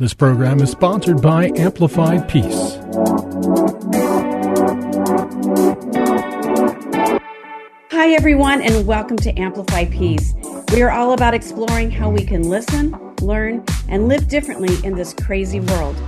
This program is sponsored by Amplified Peace. Hi, everyone, and welcome to Amplify Peace. We are all about exploring how we can listen, learn, and live differently in this crazy world.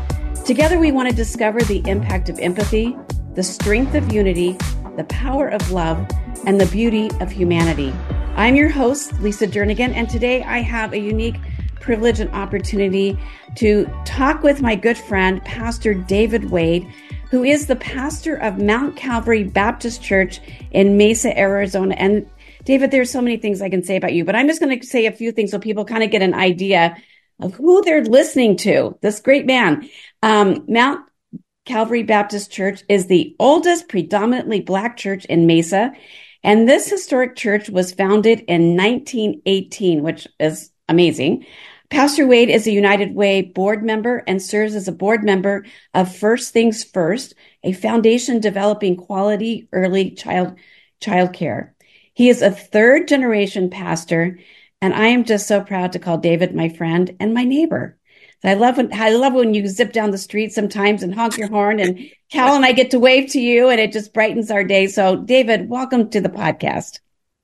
Together, we want to discover the impact of empathy, the strength of unity, the power of love, and the beauty of humanity. I'm your host, Lisa Jernigan, and today I have a unique privilege and opportunity to talk with my good friend, Pastor David Wade, who is the pastor of Mount Calvary Baptist Church in Mesa, Arizona. And David, there's so many things I can say about you, but I'm just going to say a few things so people kind of get an idea of who they're listening to. This great man. Um, Mount Calvary Baptist Church is the oldest predominantly black church in Mesa. And this historic church was founded in 1918, which is amazing. Pastor Wade is a United Way board member and serves as a board member of First Things First, a foundation developing quality early child child care. He is a third generation pastor, and I am just so proud to call David my friend and my neighbor. I love when I love when you zip down the street sometimes and honk your horn, and Cal and I get to wave to you, and it just brightens our day. So, David, welcome to the podcast.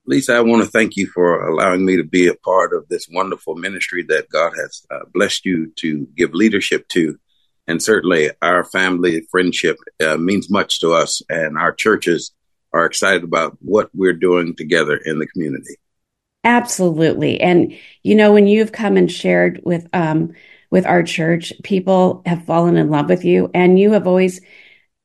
Lisa, I want to thank you for allowing me to be a part of this wonderful ministry that God has uh, blessed you to give leadership to. And certainly, our family friendship uh, means much to us, and our churches are excited about what we're doing together in the community. Absolutely, and you know when you've come and shared with um, with our church. People have fallen in love with you, and you have always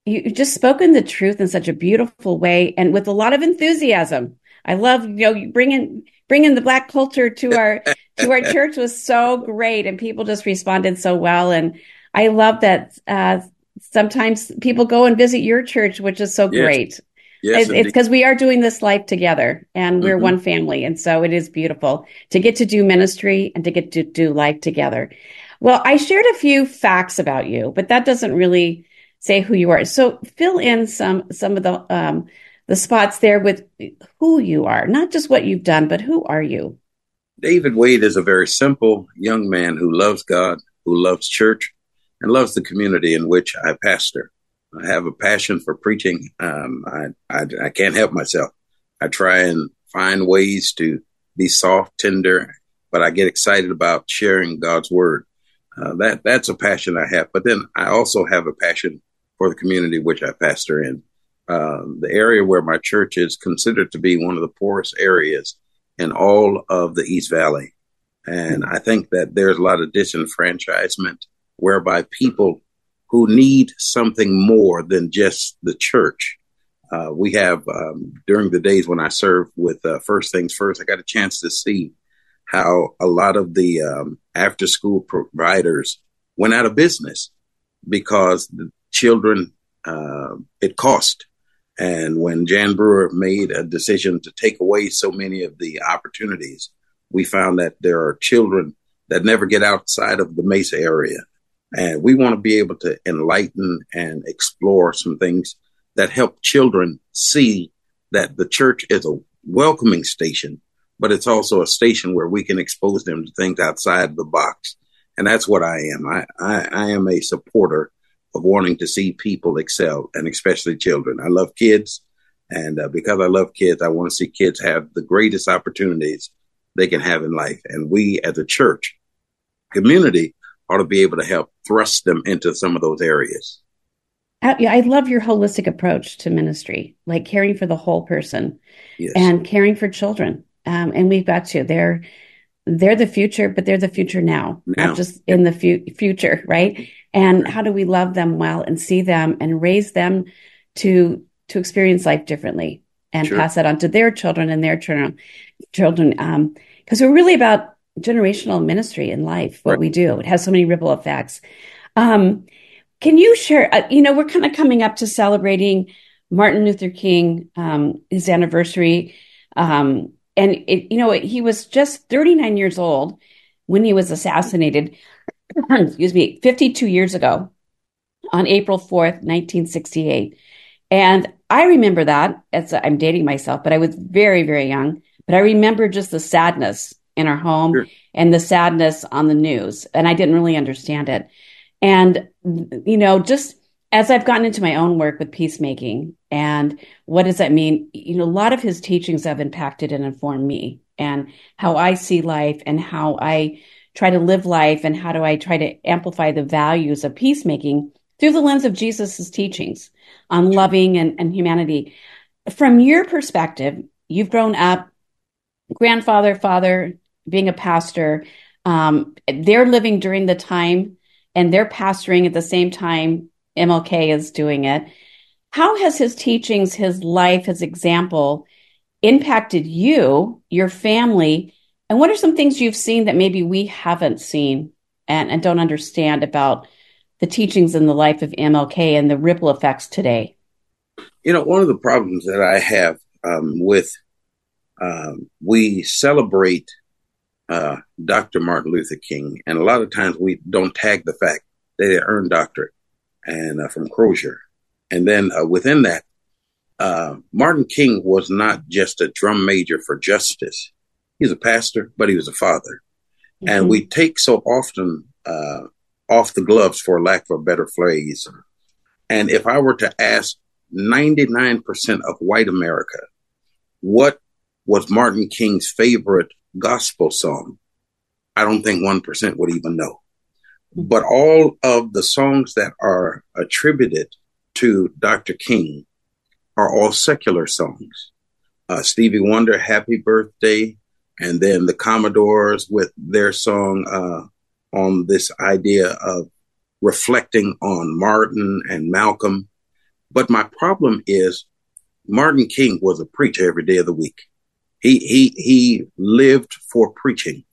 you just spoken the truth in such a beautiful way and with a lot of enthusiasm. I love you know bringing bringing the black culture to our to our church was so great, and people just responded so well. And I love that uh, sometimes people go and visit your church, which is so yes. great. Yes, it's because we are doing this life together and we're mm-hmm. one family. And so it is beautiful to get to do ministry and to get to do life together. Well, I shared a few facts about you, but that doesn't really say who you are. So fill in some some of the um, the spots there with who you are, not just what you've done, but who are you? David Wade is a very simple young man who loves God, who loves church, and loves the community in which I pastor. I have a passion for preaching. Um, I, I, I can't help myself. I try and find ways to be soft, tender, but I get excited about sharing God's word. Uh, that that's a passion I have. But then I also have a passion for the community which I pastor in. Uh, the area where my church is considered to be one of the poorest areas in all of the East Valley, and I think that there's a lot of disenfranchisement whereby people who need something more than just the church. Uh, we have um, during the days when I served with uh, First Things First, I got a chance to see how a lot of the um, after school providers went out of business because the children, uh, it cost. And when Jan Brewer made a decision to take away so many of the opportunities, we found that there are children that never get outside of the Mesa area. And we want to be able to enlighten and explore some things that help children see that the church is a welcoming station but it's also a station where we can expose them to things outside the box. And that's what I am. I, I, I am a supporter of wanting to see people excel and especially children. I love kids. And uh, because I love kids, I want to see kids have the greatest opportunities they can have in life. And we as a church community ought to be able to help thrust them into some of those areas. I love your holistic approach to ministry, like caring for the whole person yes. and caring for children um, and we've got to. They're they're the future, but they're the future now, now. not just in the fu- future, right? And how do we love them well and see them and raise them to to experience life differently and sure. pass that on to their children and their children children um because we're really about generational ministry in life, what right. we do. It has so many ripple effects. Um, can you share? Uh, you know, we're kind of coming up to celebrating Martin Luther King, um, his anniversary. Um, and it, you know, he was just 39 years old when he was assassinated. excuse me, 52 years ago on April 4th, 1968. And I remember that as I'm dating myself, but I was very, very young. But I remember just the sadness in our home sure. and the sadness on the news. And I didn't really understand it. And, you know, just as I've gotten into my own work with peacemaking and what does that mean? You know, a lot of his teachings have impacted and informed me and how I see life and how I try to live life and how do I try to amplify the values of peacemaking through the lens of Jesus's teachings on loving and, and humanity. From your perspective, you've grown up, grandfather, father, being a pastor. Um, they're living during the time and they're pastoring at the same time MLK is doing it. How has his teachings, his life, his example impacted you, your family, and what are some things you've seen that maybe we haven't seen and, and don't understand about the teachings and the life of MLK and the ripple effects today? You know, one of the problems that I have um, with um, we celebrate uh, Dr. Martin Luther King, and a lot of times we don't tag the fact that he earned doctorate and uh, from Crozer. and then uh, within that, uh, Martin King was not just a drum major for justice he's a pastor, but he was a father. Mm-hmm. And we take so often uh, off the gloves, for lack of a better phrase. And if I were to ask 99% of white America, what was Martin King's favorite gospel song? I don't think 1% would even know. But all of the songs that are attributed to Dr. King are all secular songs. Uh, Stevie Wonder, Happy Birthday, and then the Commodores with their song uh, on this idea of reflecting on Martin and Malcolm. But my problem is Martin King was a preacher every day of the week. He he he lived for preaching.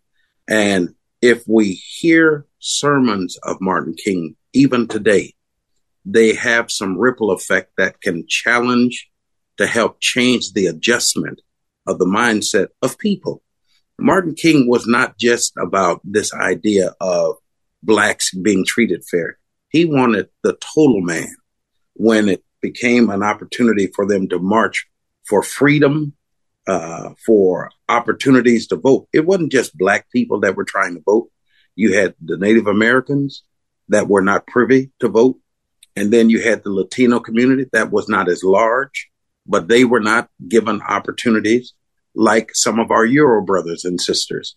And if we hear sermons of Martin King even today, they have some ripple effect that can challenge to help change the adjustment of the mindset of people. Martin King was not just about this idea of blacks being treated fair. He wanted the total man when it became an opportunity for them to march for freedom, uh, for opportunities to vote. It wasn't just black people that were trying to vote. You had the Native Americans that were not privy to vote. And then you had the Latino community that was not as large, but they were not given opportunities like some of our Euro brothers and sisters.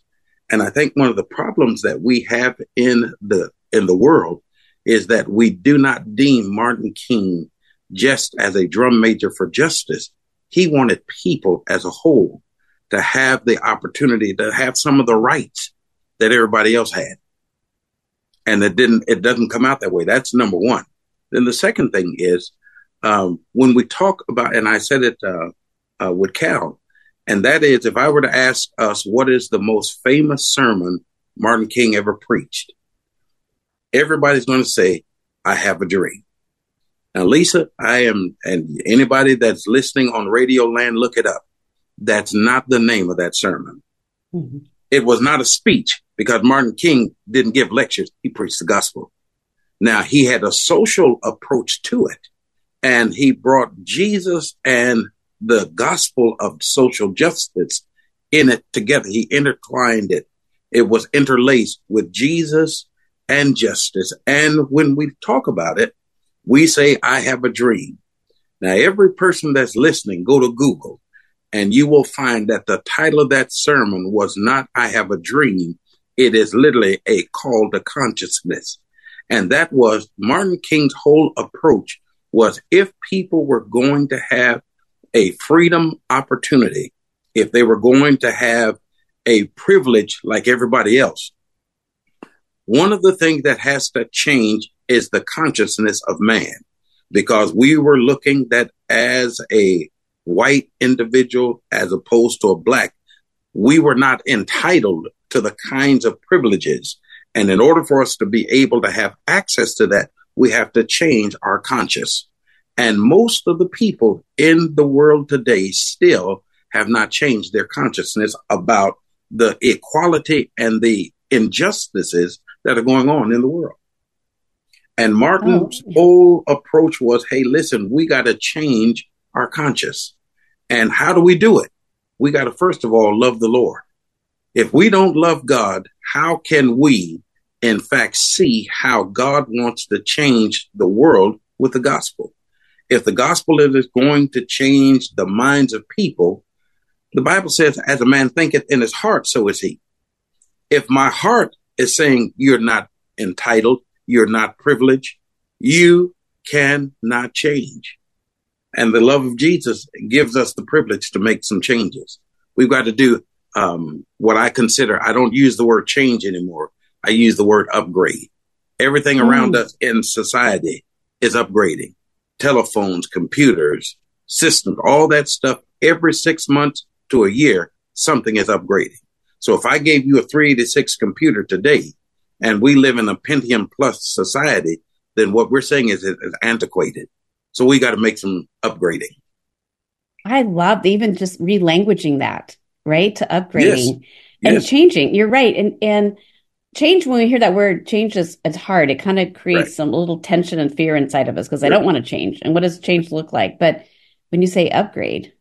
And I think one of the problems that we have in the in the world is that we do not deem Martin King just as a drum major for justice. He wanted people as a whole to have the opportunity to have some of the rights that everybody else had. And it didn't, it doesn't come out that way. That's number one. Then the second thing is, um, when we talk about, and I said it, uh, uh, with Cal, and that is if I were to ask us what is the most famous sermon Martin King ever preached, everybody's going to say, I have a dream. Now, Lisa, I am, and anybody that's listening on Radio Land, look it up. That's not the name of that sermon. Mm-hmm. It was not a speech because Martin King didn't give lectures. He preached the gospel. Now, he had a social approach to it and he brought Jesus and the gospel of social justice in it together. He intertwined it. It was interlaced with Jesus and justice. And when we talk about it, we say, I have a dream. Now, every person that's listening, go to Google and you will find that the title of that sermon was not, I have a dream. It is literally a call to consciousness. And that was Martin King's whole approach was if people were going to have a freedom opportunity, if they were going to have a privilege like everybody else, one of the things that has to change is the consciousness of man because we were looking that as a white individual as opposed to a black we were not entitled to the kinds of privileges. And in order for us to be able to have access to that, we have to change our conscience. And most of the people in the world today still have not changed their consciousness about the equality and the injustices that are going on in the world. And Martin's oh. whole approach was hey, listen, we got to change our conscience. And how do we do it? We got to, first of all, love the Lord. If we don't love God, how can we, in fact, see how God wants to change the world with the gospel? If the gospel is going to change the minds of people, the Bible says, as a man thinketh in his heart, so is he. If my heart is saying you're not entitled, you're not privileged, you cannot change. And the love of Jesus gives us the privilege to make some changes. We've got to do um, what I consider, I don't use the word change anymore. I use the word upgrade. Everything mm. around us in society is upgrading. Telephones, computers, systems, all that stuff. Every six months to a year, something is upgrading. So if I gave you a 386 computer today and we live in a Pentium plus society, then what we're saying is it is antiquated. So we got to make some upgrading. I love even just relanguaging that, right? To upgrading yes. and yes. changing. You're right. And, and change, when we hear that word, change is it's hard. It kind of creates right. some little tension and fear inside of us because right. I don't want to change. And what does change look like? But when you say upgrade,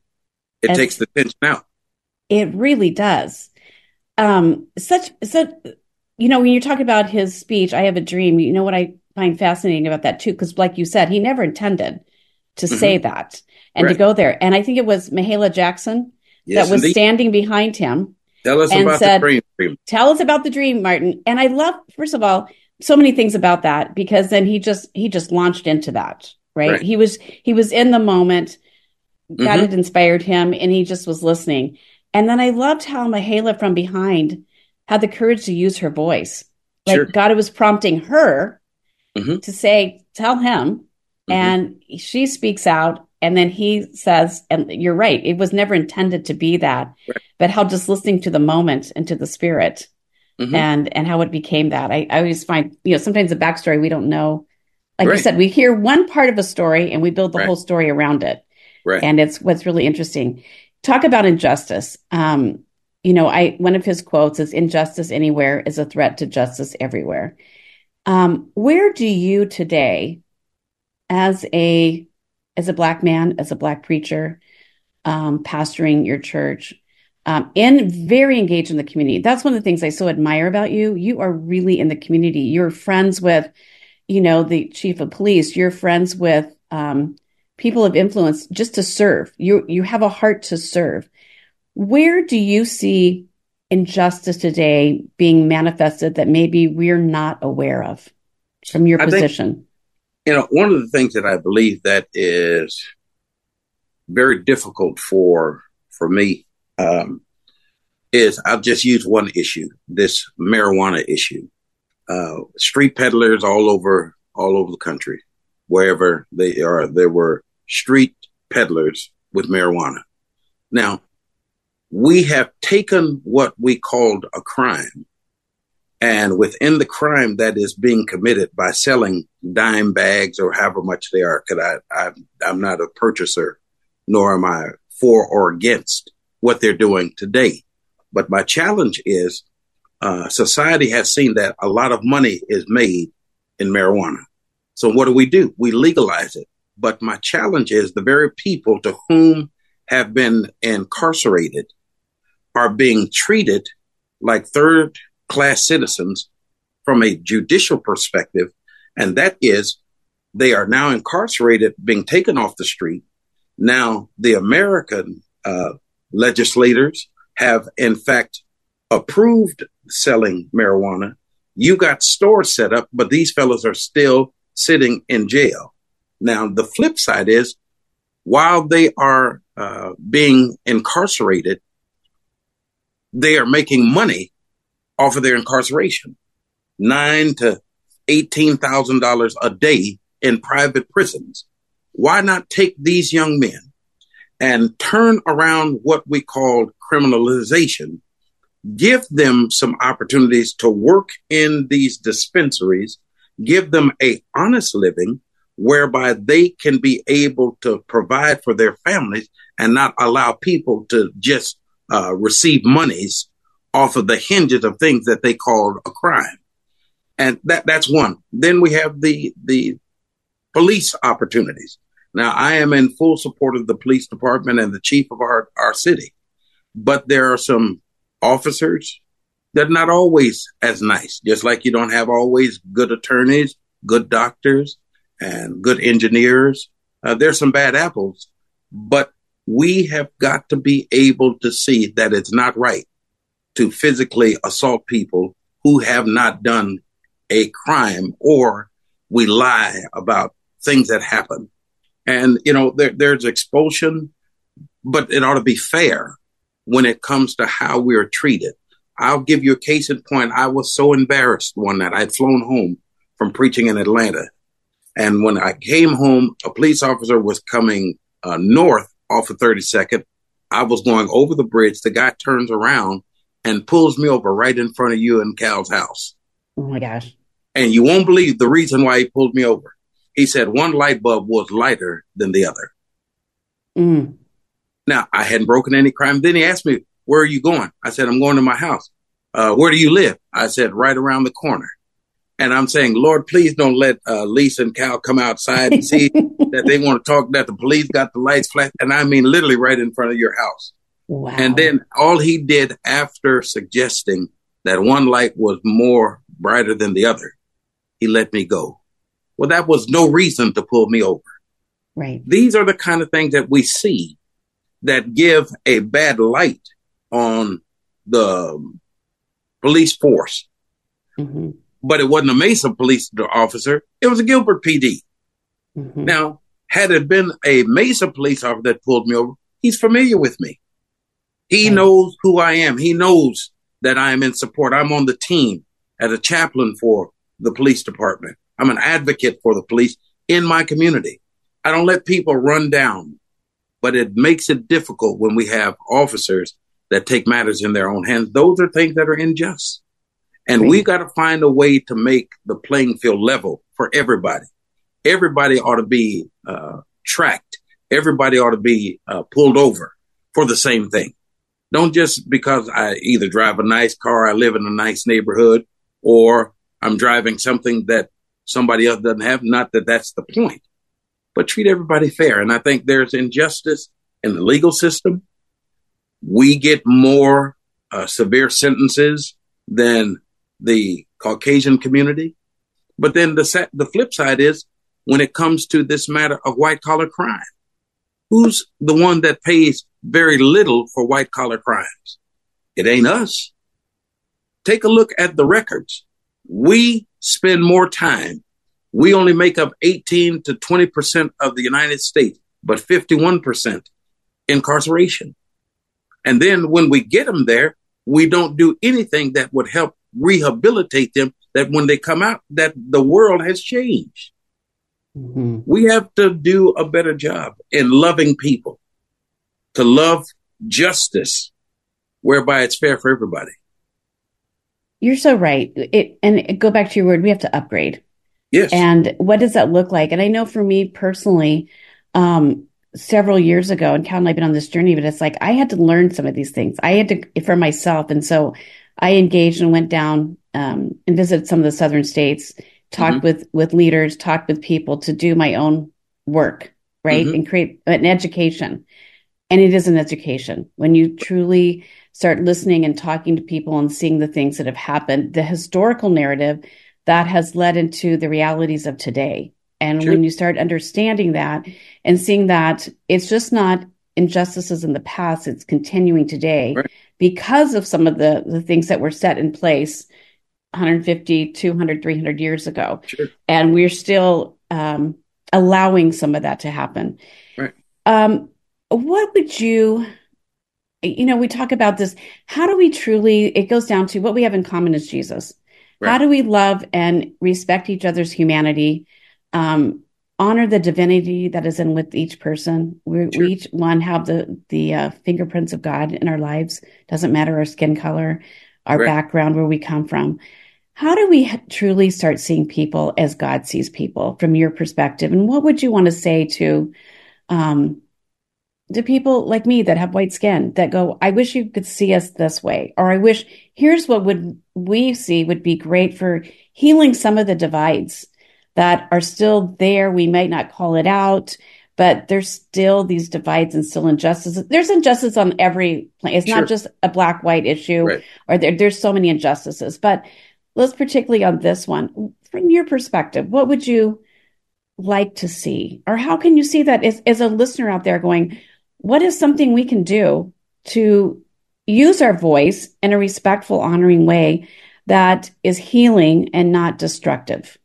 it takes the tension out. It really does. Um, such, such, you know, when you talk about his speech, I have a dream. You know what I find fascinating about that too? Because, like you said, he never intended to mm-hmm. say that and right. to go there. And I think it was Mahalia Jackson yes, that was indeed. standing behind him. Tell us about said, the dream. Tell us about the dream, Martin. And I love, first of all, so many things about that because then he just he just launched into that. Right? right. He was he was in the moment. God mm-hmm. had inspired him, and he just was listening. And then I loved how Mahalia from behind had the courage to use her voice. Like sure. God was prompting her mm-hmm. to say, tell him. Mm-hmm. And she speaks out. And then he says, and you're right, it was never intended to be that, right. but how just listening to the moment and to the spirit mm-hmm. and, and how it became that. I, I always find, you know, sometimes the backstory we don't know. Like right. you said, we hear one part of a story and we build the right. whole story around it. Right. And it's what's really interesting. Talk about injustice. Um, you know, I one of his quotes is injustice anywhere is a threat to justice everywhere. Um, where do you today, as a as a black man, as a black preacher, um, pastoring your church, um, and very engaged in the community. That's one of the things I so admire about you. You are really in the community. You're friends with, you know, the chief of police. You're friends with um, people of influence just to serve. You you have a heart to serve. Where do you see injustice today being manifested that maybe we're not aware of from your I position? Think, you know, one of the things that I believe that is very difficult for for me um, is I'll just use one issue: this marijuana issue. Uh, street peddlers all over all over the country, wherever they are, there were street peddlers with marijuana. Now, we have taken what we called a crime and within the crime that is being committed by selling dime bags or however much they are, because I, I, I'm not a purchaser, nor am I for or against what they're doing today. But my challenge is uh, society has seen that a lot of money is made in marijuana. So what do we do? We legalize it. But my challenge is the very people to whom have been incarcerated are being treated like third class citizens from a judicial perspective, and that is they are now incarcerated, being taken off the street. Now, the American uh, legislators have, in fact, approved selling marijuana. You got stores set up, but these fellows are still sitting in jail. Now, the flip side is while they are uh, being incarcerated, they are making money off of their incarceration, nine to eighteen thousand dollars a day in private prisons. Why not take these young men and turn around what we call criminalization, give them some opportunities to work in these dispensaries, give them a honest living whereby they can be able to provide for their families and not allow people to just uh, receive monies off of the hinges of things that they call a crime. And that, that's one. Then we have the, the police opportunities. Now, I am in full support of the police department and the chief of our, our city, but there are some officers that are not always as nice, just like you don't have always good attorneys, good doctors, and good engineers. Uh, there's some bad apples, but we have got to be able to see that it's not right to physically assault people who have not done a crime or we lie about things that happen. And, you know, there, there's expulsion, but it ought to be fair when it comes to how we are treated. I'll give you a case in point. I was so embarrassed one night. I'd flown home from preaching in Atlanta. And when I came home, a police officer was coming uh, north off of 32nd. I was going over the bridge. The guy turns around and pulls me over right in front of you and Cal's house. Oh my gosh. And you won't believe the reason why he pulled me over. He said one light bulb was lighter than the other. Mm. Now, I hadn't broken any crime. Then he asked me, Where are you going? I said, I'm going to my house. Uh, where do you live? I said, Right around the corner. And I'm saying, Lord, please don't let uh, Lisa and Cal come outside and see that they want to talk, that the police got the lights flat. And I mean, literally right in front of your house. Wow. And then all he did after suggesting that one light was more brighter than the other, he let me go. Well, that was no reason to pull me over. Right. These are the kind of things that we see that give a bad light on the police force. Mm-hmm. But it wasn't a Mesa police officer, it was a Gilbert PD. Mm-hmm. Now, had it been a Mesa police officer that pulled me over, he's familiar with me. He Right. knows who I am. He knows that I am in support. I'm on the team as a chaplain for the police department. I'm an advocate for the police in my community. I don't let people run down, but it makes it difficult when we have officers that take matters in their own hands. Those are things that are unjust. And we've got to find a way to make the playing field level for everybody. Everybody ought to be uh, tracked. Everybody ought to be uh, pulled over for the same thing. Don't just because I either drive a nice car, I live in a nice neighborhood, or I'm driving something that somebody else doesn't have. Not that that's the point, but treat everybody fair. And I think there's injustice in the legal system. We get more uh, severe sentences than the Caucasian community. But then the the flip side is when it comes to this matter of white collar crime, who's the one that pays very little for white collar crimes? It ain't us. Take a look at the records. We spend more time. We only make up 18 to 20% of the United States, but 51% incarceration. And then when we get them there, we don't do anything that would help rehabilitate them that when they come out that the world has changed. Mm-hmm. We have to do a better job in loving people, to love justice, whereby it's fair for everybody. You're so right. It, and go back to your word, we have to upgrade. Yes. And what does that look like? And I know for me personally, um, several years ago, and Cal and I've been on this journey, but it's like I had to learn some of these things. I had to for myself. And so I engaged and went down um, and visited some of the southern states, talked Mhm. with with leaders, talked with people to do my own work, right? Mhm. And create an education. And it is an education. When you truly start listening and talking to people and seeing the things that have happened, the historical narrative that has led into the realities of today. And Sure. when you start understanding that and seeing that it's just not injustices in the past, it's continuing today Right. Because of some of the, the things that were set in place 150, 200, 300 years ago. Sure. And we're still um, allowing some of that to happen. Right. Um, what would you, you know, we talk about this. How do we truly, it goes down to what we have in common is Jesus. How do we love and respect each other's humanity? Um, honor the divinity that is in with each person. We, sure. we each one have the the uh, fingerprints of God in our lives. Doesn't matter our skin color, our right. background, where we come from. How do we truly start seeing people as God sees people from your perspective? And what would you want to say to um, to people like me that have white skin that go, I wish you could see us this way, or I wish here's what would we see would be great for healing some of the divides that are still there. We might not call it out, but there's still these divides and still injustices. There's injustice on every plane. It's sure. not just a black white issue, right. or there, there's so many injustices. But let's particularly on this one, from your perspective, what would you like to see, or how can you see that as, as a listener out there going? what is something we can do to use our voice in a respectful, honoring way that is healing and not destructive?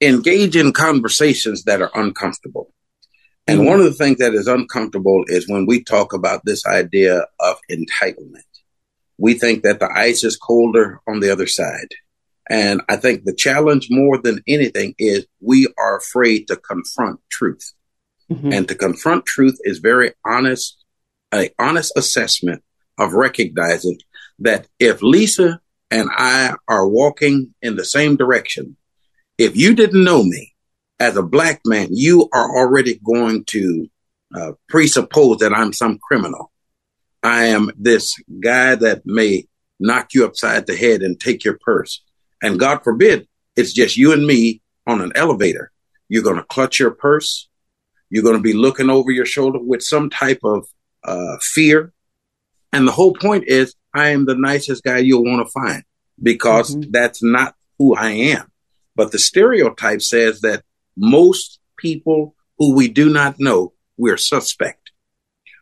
Engage in conversations that are uncomfortable. And mm-hmm. one of the things that is uncomfortable is when we talk about this idea of entitlement. We think that the ice is colder on the other side. And I think the challenge more than anything is we are afraid to confront truth. Mm-hmm. And to confront truth is very honest, a honest assessment of recognizing that if Lisa and I are walking in the same direction, if you didn't know me as a black man, you are already going to uh, presuppose that I'm some criminal. I am this guy that may knock you upside the head and take your purse. And God forbid, it's just you and me on an elevator. You're going to clutch your purse. You're going to be looking over your shoulder with some type of uh, fear. And the whole point is, I am the nicest guy you'll want to find because mm-hmm. that's not who I am. But the stereotype says that most people who we do not know, we're suspect.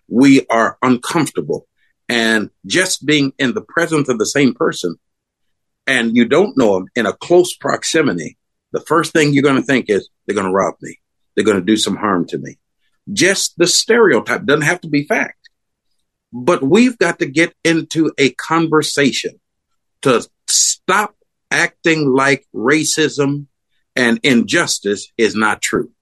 We are uncomfortable. And just being in the presence of the same person and you don't know them in a close proximity, the first thing you're going to think is they're going to rob me they're going to do some harm to me. Just the stereotype doesn't have to be fact. But we've got to get into a conversation to stop acting like racism and injustice is not true.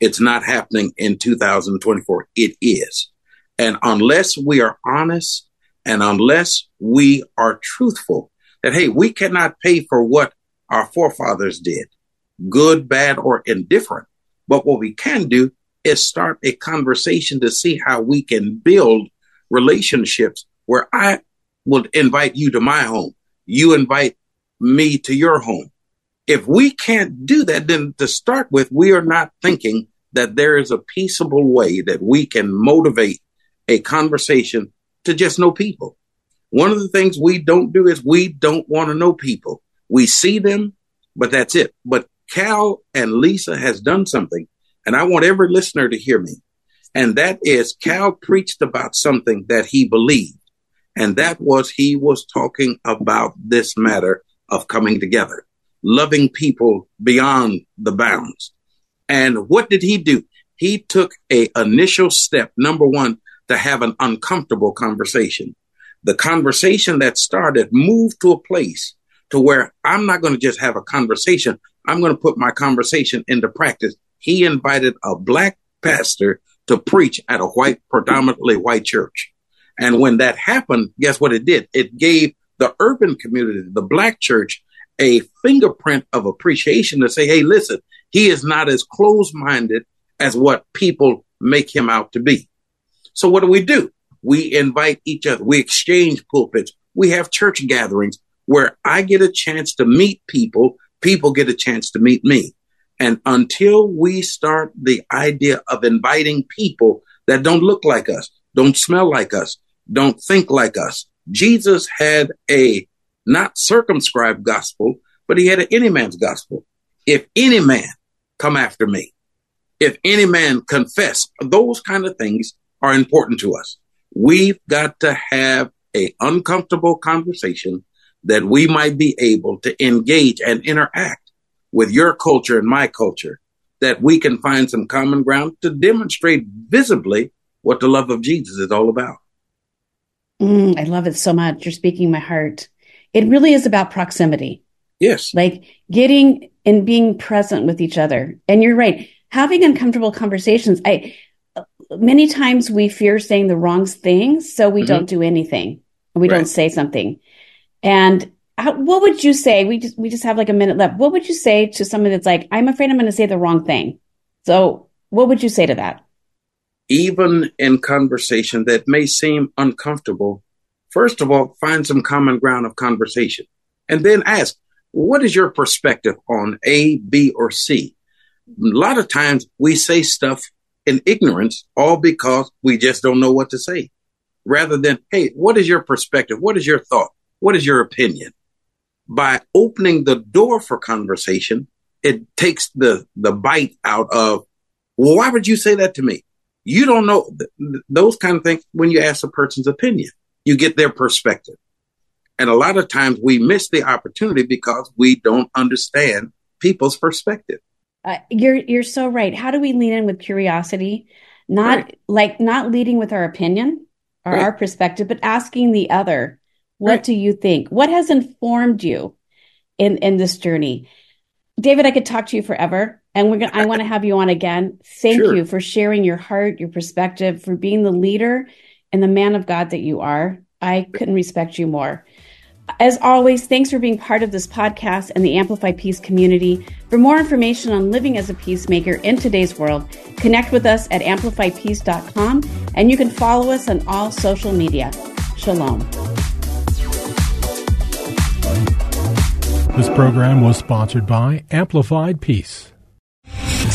It's not happening in 2024. It is. And unless we are honest and unless we are truthful that, hey, we cannot pay for what our forefathers did, good, bad, or indifferent. But what we can do is start a conversation to see how we can build relationships where I will invite you to my home. You invite me to your home. If we can't do that, then to start with, we are not thinking that there is a peaceable way that we can motivate a conversation to just know people. One of the things we don't do is we don't want to know people. We see them, but that's it. But Cal and Lisa has done something, and I want every listener to hear me. And that is Cal preached about something that he believed. And that was he was talking about this matter of coming together, loving people beyond the bounds. And what did he do? He took a initial step, number one, to have an uncomfortable conversation. The conversation that started moved to a place to where I'm not going to just have a conversation. I'm going to put my conversation into practice. He invited a black pastor to preach at a white, predominantly white church. And when that happened, guess what it did? It gave the urban community, the black church, a fingerprint of appreciation to say, hey, listen, he is not as close minded as what people make him out to be. So what do we do? We invite each other. We exchange pulpits. We have church gatherings where I get a chance to meet people people get a chance to meet me. And until we start the idea of inviting people that don't look like us, don't smell like us, don't think like us, Jesus had a not circumscribed gospel, but he had an any man's gospel. If any man come after me, if any man confess, those kind of things are important to us. We've got to have a uncomfortable conversation that we might be able to engage and interact with your culture and my culture, that we can find some common ground to demonstrate visibly what the love of Jesus is all about. Mm, I love it so much. You're speaking my heart. It really is about proximity. Yes. Like getting and being present with each other. And you're right. having uncomfortable conversations. I many times we fear saying the wrong thing, so we mm-hmm. don't do anything. We right. don't say something. And how, what would you say? We just we just have like a minute left. What would you say to someone that's like, I'm afraid I'm going to say the wrong thing? So, what would you say to that? Even in conversation that may seem uncomfortable, first of all, find some common ground of conversation, and then ask, what is your perspective on A, B, or C? A lot of times we say stuff in ignorance, all because we just don't know what to say. Rather than, hey, what is your perspective? What is your thought? What is your opinion? By opening the door for conversation, it takes the, the bite out of, well, why would you say that to me? You don't know th- those kind of things when you ask a person's opinion. You get their perspective. And a lot of times we miss the opportunity because we don't understand people's perspective. Uh, you're you're so right. How do we lean in with curiosity? Not right. like not leading with our opinion or right. our perspective, but asking the other, what right. do you think? What has informed you in in this journey? David, I could talk to you forever, and we're gonna. I want to have you on again. Thank sure. you for sharing your heart, your perspective, for being the leader and the man of God that you are. I couldn't respect you more. As always, thanks for being part of this podcast and the Amplify Peace community. For more information on living as a peacemaker in today's world, connect with us at amplifypeace.com and you can follow us on all social media. Shalom. This program was sponsored by Amplified Peace.